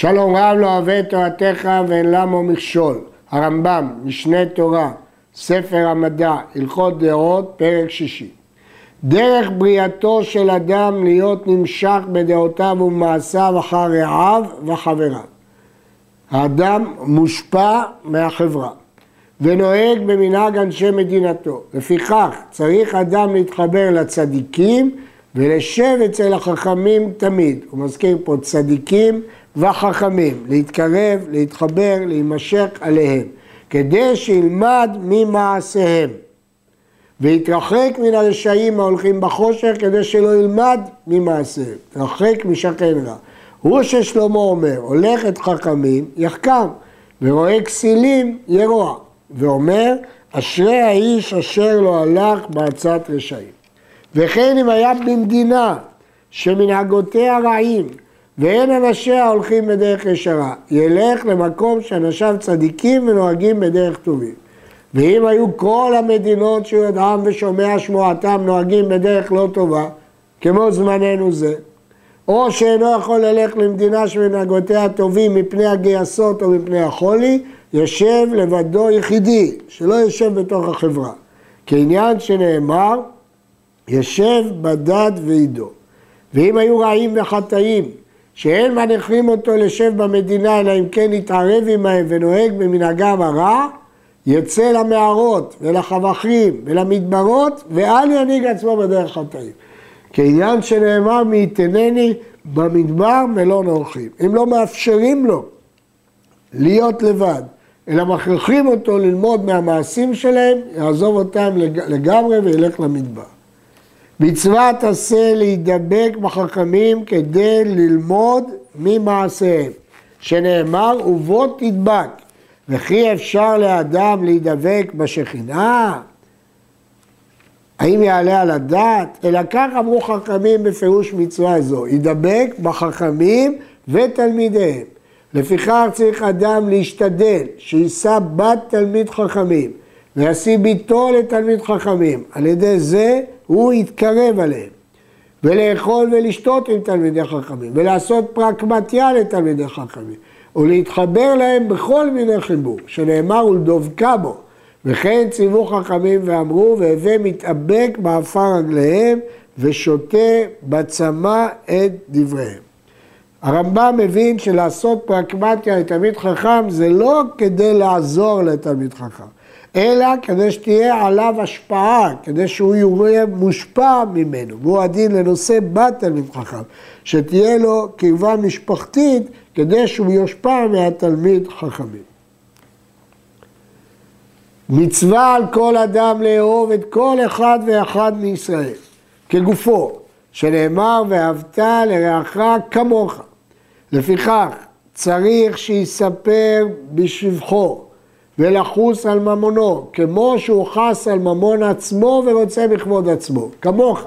שלום רב לא אוהב את תורתך ואין למו מכשול. הרמב"ם, משנה תורה, ספר המדע, הלכות דעות, פרק שישי. דרך בריאתו של אדם להיות נמשך בדעותיו ובמעשיו אחר רעיו וחבריו. האדם מושפע מהחברה ונוהג במנהג אנשי מדינתו. לפיכך צריך אדם להתחבר לצדיקים ולשב אצל החכמים תמיד. הוא מזכיר פה צדיקים וחכמים, להתקרב, להתחבר, להימשך עליהם, כדי שילמד ממעשיהם. ויתרחק מן הרשעים ההולכים בחושך כדי שלא ילמד ממעשיהם, תרחק משכן רע. הוא ששלמה אומר, הולך את חכמים, יחכם, ורואה כסילים, ירוע. ואומר, אשרי האיש אשר לא הלך בעצת רשעים. וכן אם היה במדינה שמנהגותיה רעים ואין אנשיה הולכים בדרך ישרה, ילך למקום שאנשיו צדיקים ונוהגים בדרך טובים. ואם היו כל המדינות שיודעם ושומע שמועתם נוהגים בדרך לא טובה, כמו זמננו זה, או שאינו יכול ללכת למדינה שמנהגותיה טובים מפני הגייסות או מפני החולי, יושב לבדו יחידי, שלא יושב בתוך החברה. כעניין שנאמר, יושב בדד ועידו. ואם היו רעים וחטאים, שאין מניחים אותו לשב במדינה, אלא אם כן יתערב עמהם ונוהג במנהגם הרע, יצא למערות ולחבכים ולמדברות, ואל ינהיג עצמו בדרך חטאים. כעניין שנאמר, מי יתנני במדבר מלון אורחים. אם לא מאפשרים לו להיות לבד, אלא מכריחים אותו ללמוד מהמעשים שלהם, יעזוב אותם לגמרי וילך למדבר. מצוות עשה להידבק בחכמים כדי ללמוד ממעשיהם, שנאמר ובוא תדבק, וכי אפשר לאדם להידבק בשכינה? האם יעלה על הדעת? אלא כך אמרו חכמים בפירוש מצווה זו, ידבק בחכמים ותלמידיהם. לפיכך צריך אדם להשתדל שיישא בת תלמיד חכמים וישיא בתו לתלמיד חכמים. על ידי זה הוא יתקרב עליהם. ולאכול ולשתות עם תלמידי חכמים, ולעשות פרקמטיה לתלמידי חכמים, ולהתחבר להם בכל מיני חיבור, שנאמר ולדבקה בו. וכן ציוו חכמים ואמרו, והווי מתאבק באפר רגליהם, ושותה בצמא את דבריהם. הרמב"ם מבין שלעשות פרקמטיה לתלמיד חכם זה לא כדי לעזור לתלמיד חכם, אלא כדי שתהיה עליו השפעה, כדי שהוא יהיה מושפע ממנו, והוא הדין לנושא בת תלמיד חכם, שתהיה לו קרבה משפחתית כדי שהוא יושפע מהתלמיד חכמים. מצווה על כל אדם לאהוב את כל אחד ואחד מישראל, כגופו, שנאמר ואהבת לרעך כמוך. לפיכך צריך שיספר בשבחו ולחוס על ממונו, כמו שהוא חס על ממון עצמו ורוצה בכבוד עצמו, כמוך.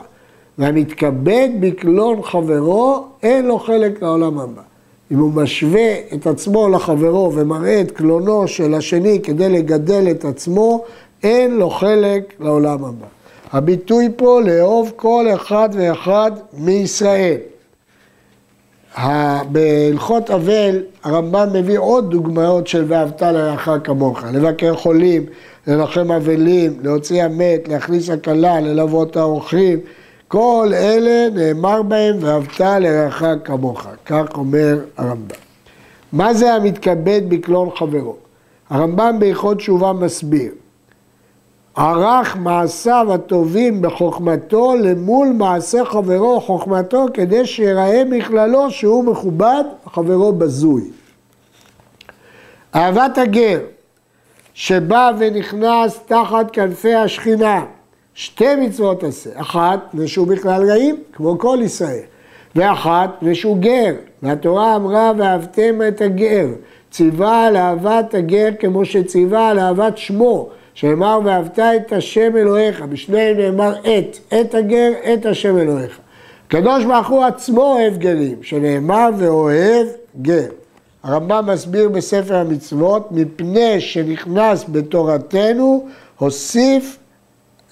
והמתכבד בקלון חברו, אין לו חלק לעולם הבא. אם הוא משווה את עצמו לחברו ומראה את קלונו של השני כדי לגדל את עצמו, אין לו חלק לעולם הבא. הביטוי פה לאהוב כל אחד ואחד מישראל. בהלכות אבל הרמב"ם מביא עוד דוגמאות של ואהבת לרעך כמוך, לבקר חולים, לנחם אבלים, להוציא המת, להכניס הכלה, ללוות האורחים, כל אלה נאמר בהם ואהבת לרעך כמוך, כך אומר הרמב"ם. מה זה המתכבד בקלון חברו? הרמב"ם בהלכות תשובה מסביר ערך מעשיו הטובים בחוכמתו למול מעשה חברו חוכמתו כדי שיראה בכללו שהוא מכובד, חברו בזוי. אהבת הגר שבא ונכנס תחת כנפי השכינה, שתי מצוות עשה, אחת ושהוא בכלל רעים, כמו כל ישראל, ואחת ושהוא גר, והתורה אמרה ואהבתם את הגר, ציווה על אהבת הגר כמו שציווה על אהבת שמו, שאמר ואהבת את השם אלוהיך, בשניהם נאמר את, את הגר, את השם אלוהיך. הקדוש ברוך הוא עצמו אוהב גרים, שנאמר ואוהב גר. הרמב"ם מסביר בספר המצוות, מפני שנכנס בתורתנו, הוסיף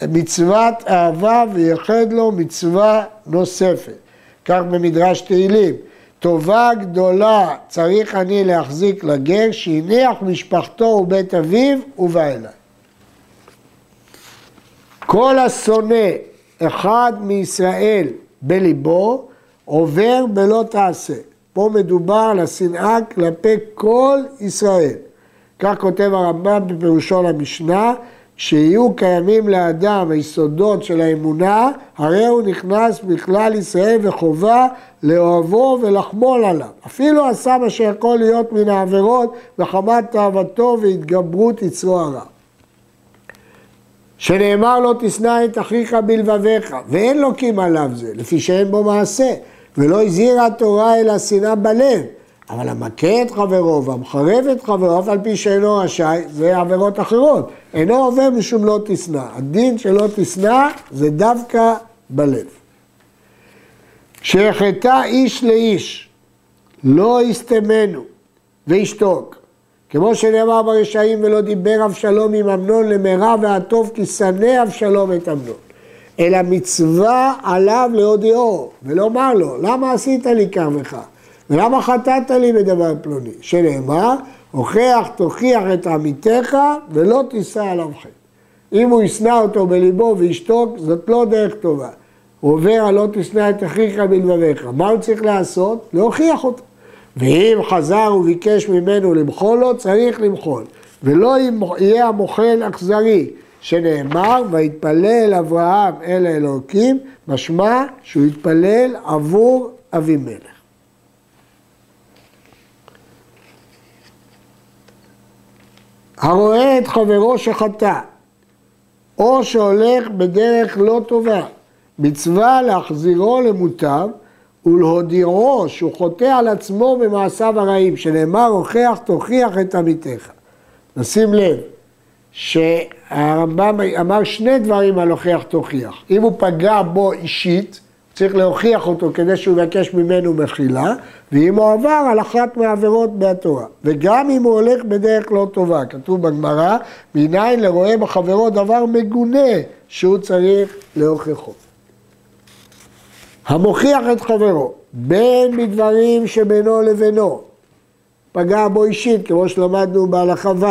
מצוות אהבה וייחד לו מצווה נוספת. כך במדרש תהילים, טובה גדולה צריך אני להחזיק לגר, שהניח משפחתו ובית אביו ובא אליי. כל השונא אחד מישראל בליבו, עובר בלא תעשה. פה מדובר על השנאה כלפי כל ישראל. כך כותב הרמב"ם בפירושו למשנה, שיהיו קיימים לאדם היסודות של האמונה, הרי הוא נכנס בכלל ישראל וחובה לאוהבו ולחמול עליו. אפילו עשה מה שיכול להיות מן העבירות וחמת תאוותו והתגברות יצרו הרע. שנאמר לא תשנא את אחיך בלבביך, ואין לוקים עליו זה, לפי שאין בו מעשה, ולא הזהירה התורה אלא שנאה בלב. אבל המכה את חברו והמחרב את חברו, אף על פי שאינו רשאי, זה עבירות אחרות. אינו עובר משום לא תשנא. הדין שלא תשנא זה דווקא בלב. שהחטא איש לאיש, לא יסתמנו וישתוק. כמו שנאמר ברשעים ולא דיבר אבשלום עם אמנון למרע והטוב כי שנא אבשלום את אמנון. אלא מצווה עליו להודיעו ולומר לו, למה עשית לי כך וכך? ולמה חטאת לי בדבר פלוני? שנאמר, הוכח תוכיח את עמיתך ולא תישא עליו חטא. אם הוא ישנא אותו בליבו וישתוק, זאת לא דרך טובה. הוא עובר לא תשנא את אחיך בלבביך. מה הוא צריך לעשות? להוכיח אותו. ואם חזר וביקש ממנו למחול לו, צריך למחול. ולא יהיה המוחל אכזרי, שנאמר, ויתפלל אברהם אל האלוקים, משמע שהוא יתפלל עבור אבימלך. הרואה את חברו שחטא, או שהולך בדרך לא טובה, מצווה להחזירו למוטב ולהודיעו שהוא חוטא על עצמו במעשיו הרעים, שנאמר הוכח תוכיח את עמיתך. נשים לב שהרמב"ם אמר שני דברים על הוכח תוכיח. אם הוא פגע בו אישית, צריך להוכיח אותו כדי שהוא יבקש ממנו מחילה, ואם הוא עבר על אחת מהעבירות מהתורה. וגם אם הוא הולך בדרך לא טובה, כתוב בגמרא, מניין לרואה בחברו דבר מגונה שהוא צריך להוכחו. המוכיח את חברו, בין מדברים שבינו לבינו, פגע בו אישית, כמו שלמדנו בהלכה ו',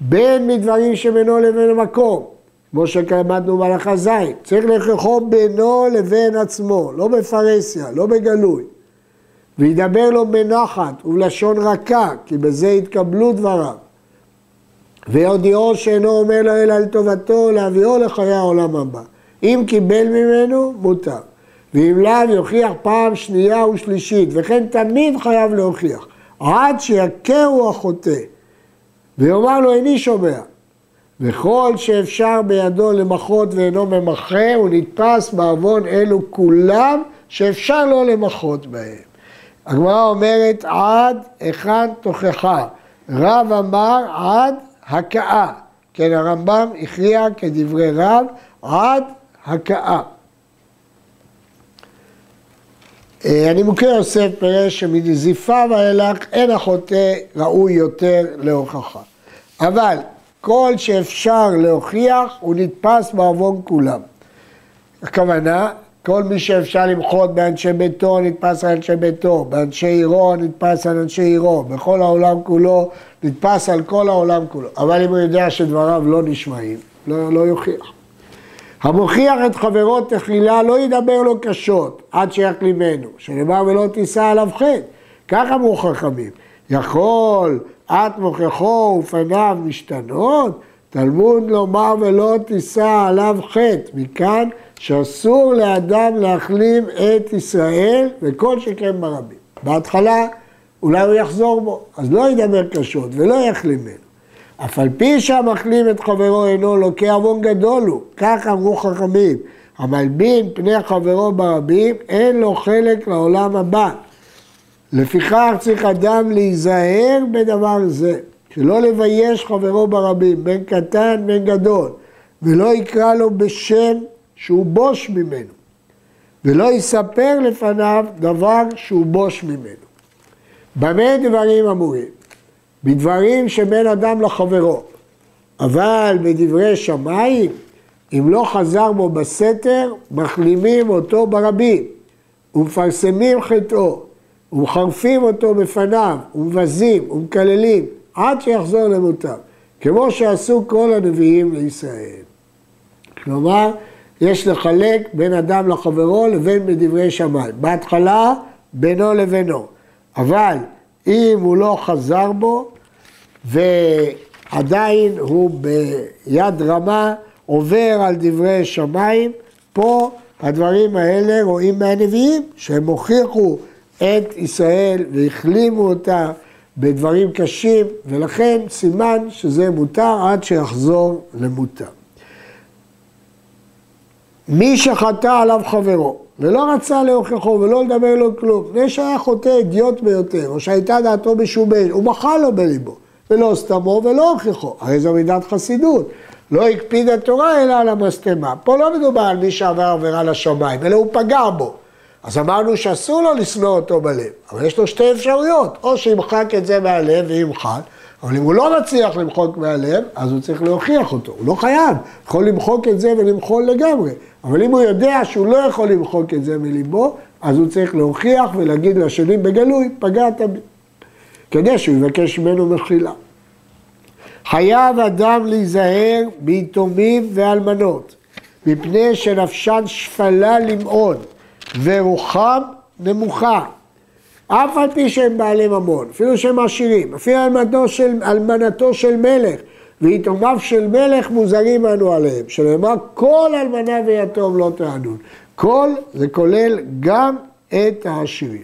בין מדברים שבינו לבין המקום, כמו שלמדנו בהלכה ז', צריך להוכיחו בינו לבין עצמו, לא בפרהסיה, לא בגלוי. וידבר לו בנחת ובלשון רכה, כי בזה יתקבלו דבריו. ויודיעו שאינו אומר לו אלא על טובתו, להביאו לחיי העולם הבא. אם קיבל ממנו, מותר. ואם לאו יוכיח פעם שנייה ושלישית, וכן תמיד חייב להוכיח, עד שיכהו החוטא, ויאמר לו איני שומע. וכל שאפשר בידו למחות ואינו ממחה, הוא נתפס בעוון אלו כולם שאפשר לו למחות בהם. הגמרא אומרת עד היכן תוכחה. רב אמר עד הכאה. כן, הרמב"ם הכריע כדברי רב עד הכאה. אה, אני מוכר יוסף פירש שמנזיפה ואילך אין החוטא ראוי יותר להוכחה. אבל כל שאפשר להוכיח הוא נתפס בעוון כולם. הכוונה, כל מי שאפשר למחות באנשי ביתו נתפס על אנשי ביתו, באנשי עירו נתפס על אנשי עירו, בכל העולם כולו נתפס על כל העולם כולו. אבל אם הוא יודע שדבריו לא נשמעים, לא, לא יוכיח. המוכיח את חברו תחילה לא ידבר לו קשות עד שיחלימנו, שנאמר ולא תישא עליו חטא. כך אמרו חכמים. יכול את מוכיחו ופניו משתנות? תלמוד לומר ולא תישא עליו חטא. מכאן שאסור לאדם להחלים את ישראל וכל שכן ברבים. בהתחלה אולי הוא יחזור בו, אז לא ידבר קשות ולא יחלים ממנו. אף על פי שהמחלים את חברו אינו לוקח עוון גדול הוא, כך אמרו חכמים. המלבין פני חברו ברבים, אין לו חלק לעולם הבא. לפיכך צריך אדם להיזהר בדבר זה, שלא לבייש חברו ברבים, בין קטן בין גדול, ולא יקרא לו בשם שהוא בוש ממנו, ולא יספר לפניו דבר שהוא בוש ממנו. במה דברים אמורים? בדברים שבין אדם לחברו. אבל בדברי שמיים, אם לא חזר בו בסתר, מחלימים אותו ברבים ומפרסמים חטאו. ומחרפים אותו בפניו, ומבזים, ומקללים, עד שיחזור למוטב, כמו שעשו כל הנביאים לישראל. כלומר, יש לחלק בין אדם לחברו לבין בדברי שמיים. בהתחלה, בינו לבינו. אבל אם הוא לא חזר בו, ועדיין הוא ביד רמה עובר על דברי שמיים, פה הדברים האלה רואים מהנביאים, שהם הוכיחו את ישראל והחלימו אותה בדברים קשים, ולכן סימן שזה מותר עד שיחזור למותר. מי שחטא עליו חברו ולא רצה להוכיחו ולא לדבר לו כלום, מפני שהיה חוטא אידיוט ביותר, או שהייתה דעתו משובשת, הוא מחה לו בליבו, ולא סתמו ולא הוכיחו, הרי זו מידת חסידות. לא הקפיד התורה אלא על המשטמה. פה לא מדובר על מי שעבר עבירה לשמיים, אלא הוא פגע בו. אז אמרנו שאסור לו לשנוא אותו בלב, אבל יש לו שתי אפשרויות, או שימחק את זה מהלב וימחק, אבל אם הוא לא מצליח למחוק מהלב, אז הוא צריך להוכיח אותו, הוא לא חייב, יכול למחוק את זה ולמחול לגמרי, אבל אם הוא יודע שהוא לא יכול למחוק את זה מליבו, אז הוא צריך להוכיח ולהגיד לשני בגלוי, פגעת בי, כדי שהוא יבקש ממנו מחילה. חייב אדם להיזהר ביתומים ואלמנות, מפני שנפשן שפלה למעון, ורוחם נמוכה. אף על פי שהם בעלי ממון, אפילו שהם עשירים, אפילו אלמנתו של, אלמנתו של מלך, ויתומיו של מלך מוזרים אנו עליהם, שנאמר כל אלמנה ויתום לא תענון. כל זה כולל גם את העשירים.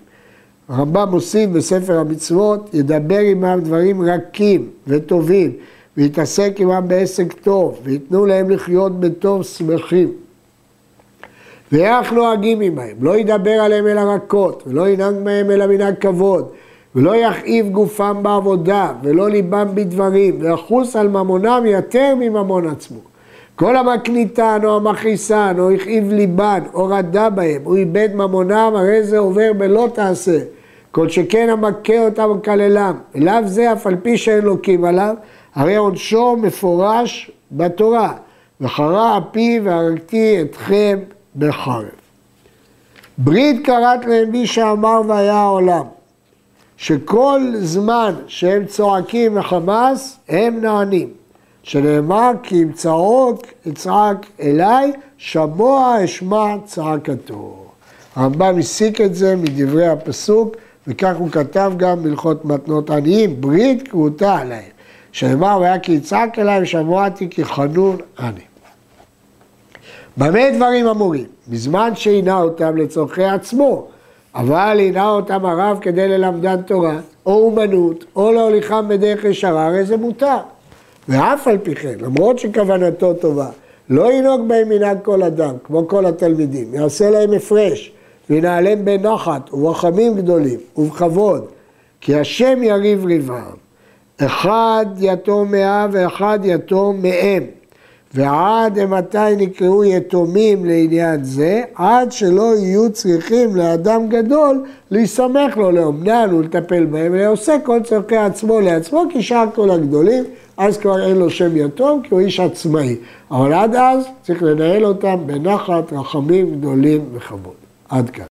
הרמב"ם מוסיף בספר המצוות, ידבר עמם דברים רכים וטובים, ויתעסק עמם בעסק טוב, ויתנו להם לחיות בטוב שמחים. ואיך נוהגים עמהם, לא ידבר עליהם אלא רכות, ולא ינהג מהם אלא מנהג כבוד, ולא יכאיב גופם בעבודה, ולא ליבם בדברים, ויחוס על ממונם יותר מממון עצמו. כל המקניתן או המכעיסן או הכאיב ליבן או רדה בהם, הוא איבד ממונם, הרי זה עובר בלא תעשה. כל שכן המכה אותם וכללם, אליו זה אף על פי שאין לוקים עליו, הרי עונשו מפורש בתורה, וחרה אפי והרגתי אתכם בחרב. ברית קראת להם מי שאמר והיה העולם, שכל זמן שהם צועקים מחמאס, הם נענים. שנאמר כי אם צעוק יצעק אליי, שמוע אשמע צעקתו. הרמב"ם הסיק את זה מדברי הפסוק, וכך הוא כתב גם בהלכות מתנות עניים, ברית כרותה עליהם. שנאמר והיה כי יצעק אליי ושמועתי כי חנון אני. במה דברים אמורים? בזמן שעינה אותם לצורכי עצמו, אבל עינה אותם הרב כדי ללמדן תורה, או אומנות, או להוליכם בדרך ישרה, הרי זה מותר. ואף על פי כן, למרות שכוונתו טובה, לא ינהוג בהם מנהג כל אדם, כמו כל התלמידים, יעשה להם הפרש, וינהלם בנחת וברחמים גדולים ובכבוד, כי השם יריב ריבם. אחד יתום מאב ואחד יתום מאם. ועד מתי נקראו יתומים לעניין זה, עד שלא יהיו צריכים לאדם גדול להיסמך לו לאומנן ולטפל בהם, אלא עושה כל צורכי עצמו לעצמו, כי שאר כל הגדולים, אז כבר אין לו שם יתום, כי הוא איש עצמאי. אבל עד אז צריך לנהל אותם בנחת, רחמים גדולים וכבוד. עד כאן.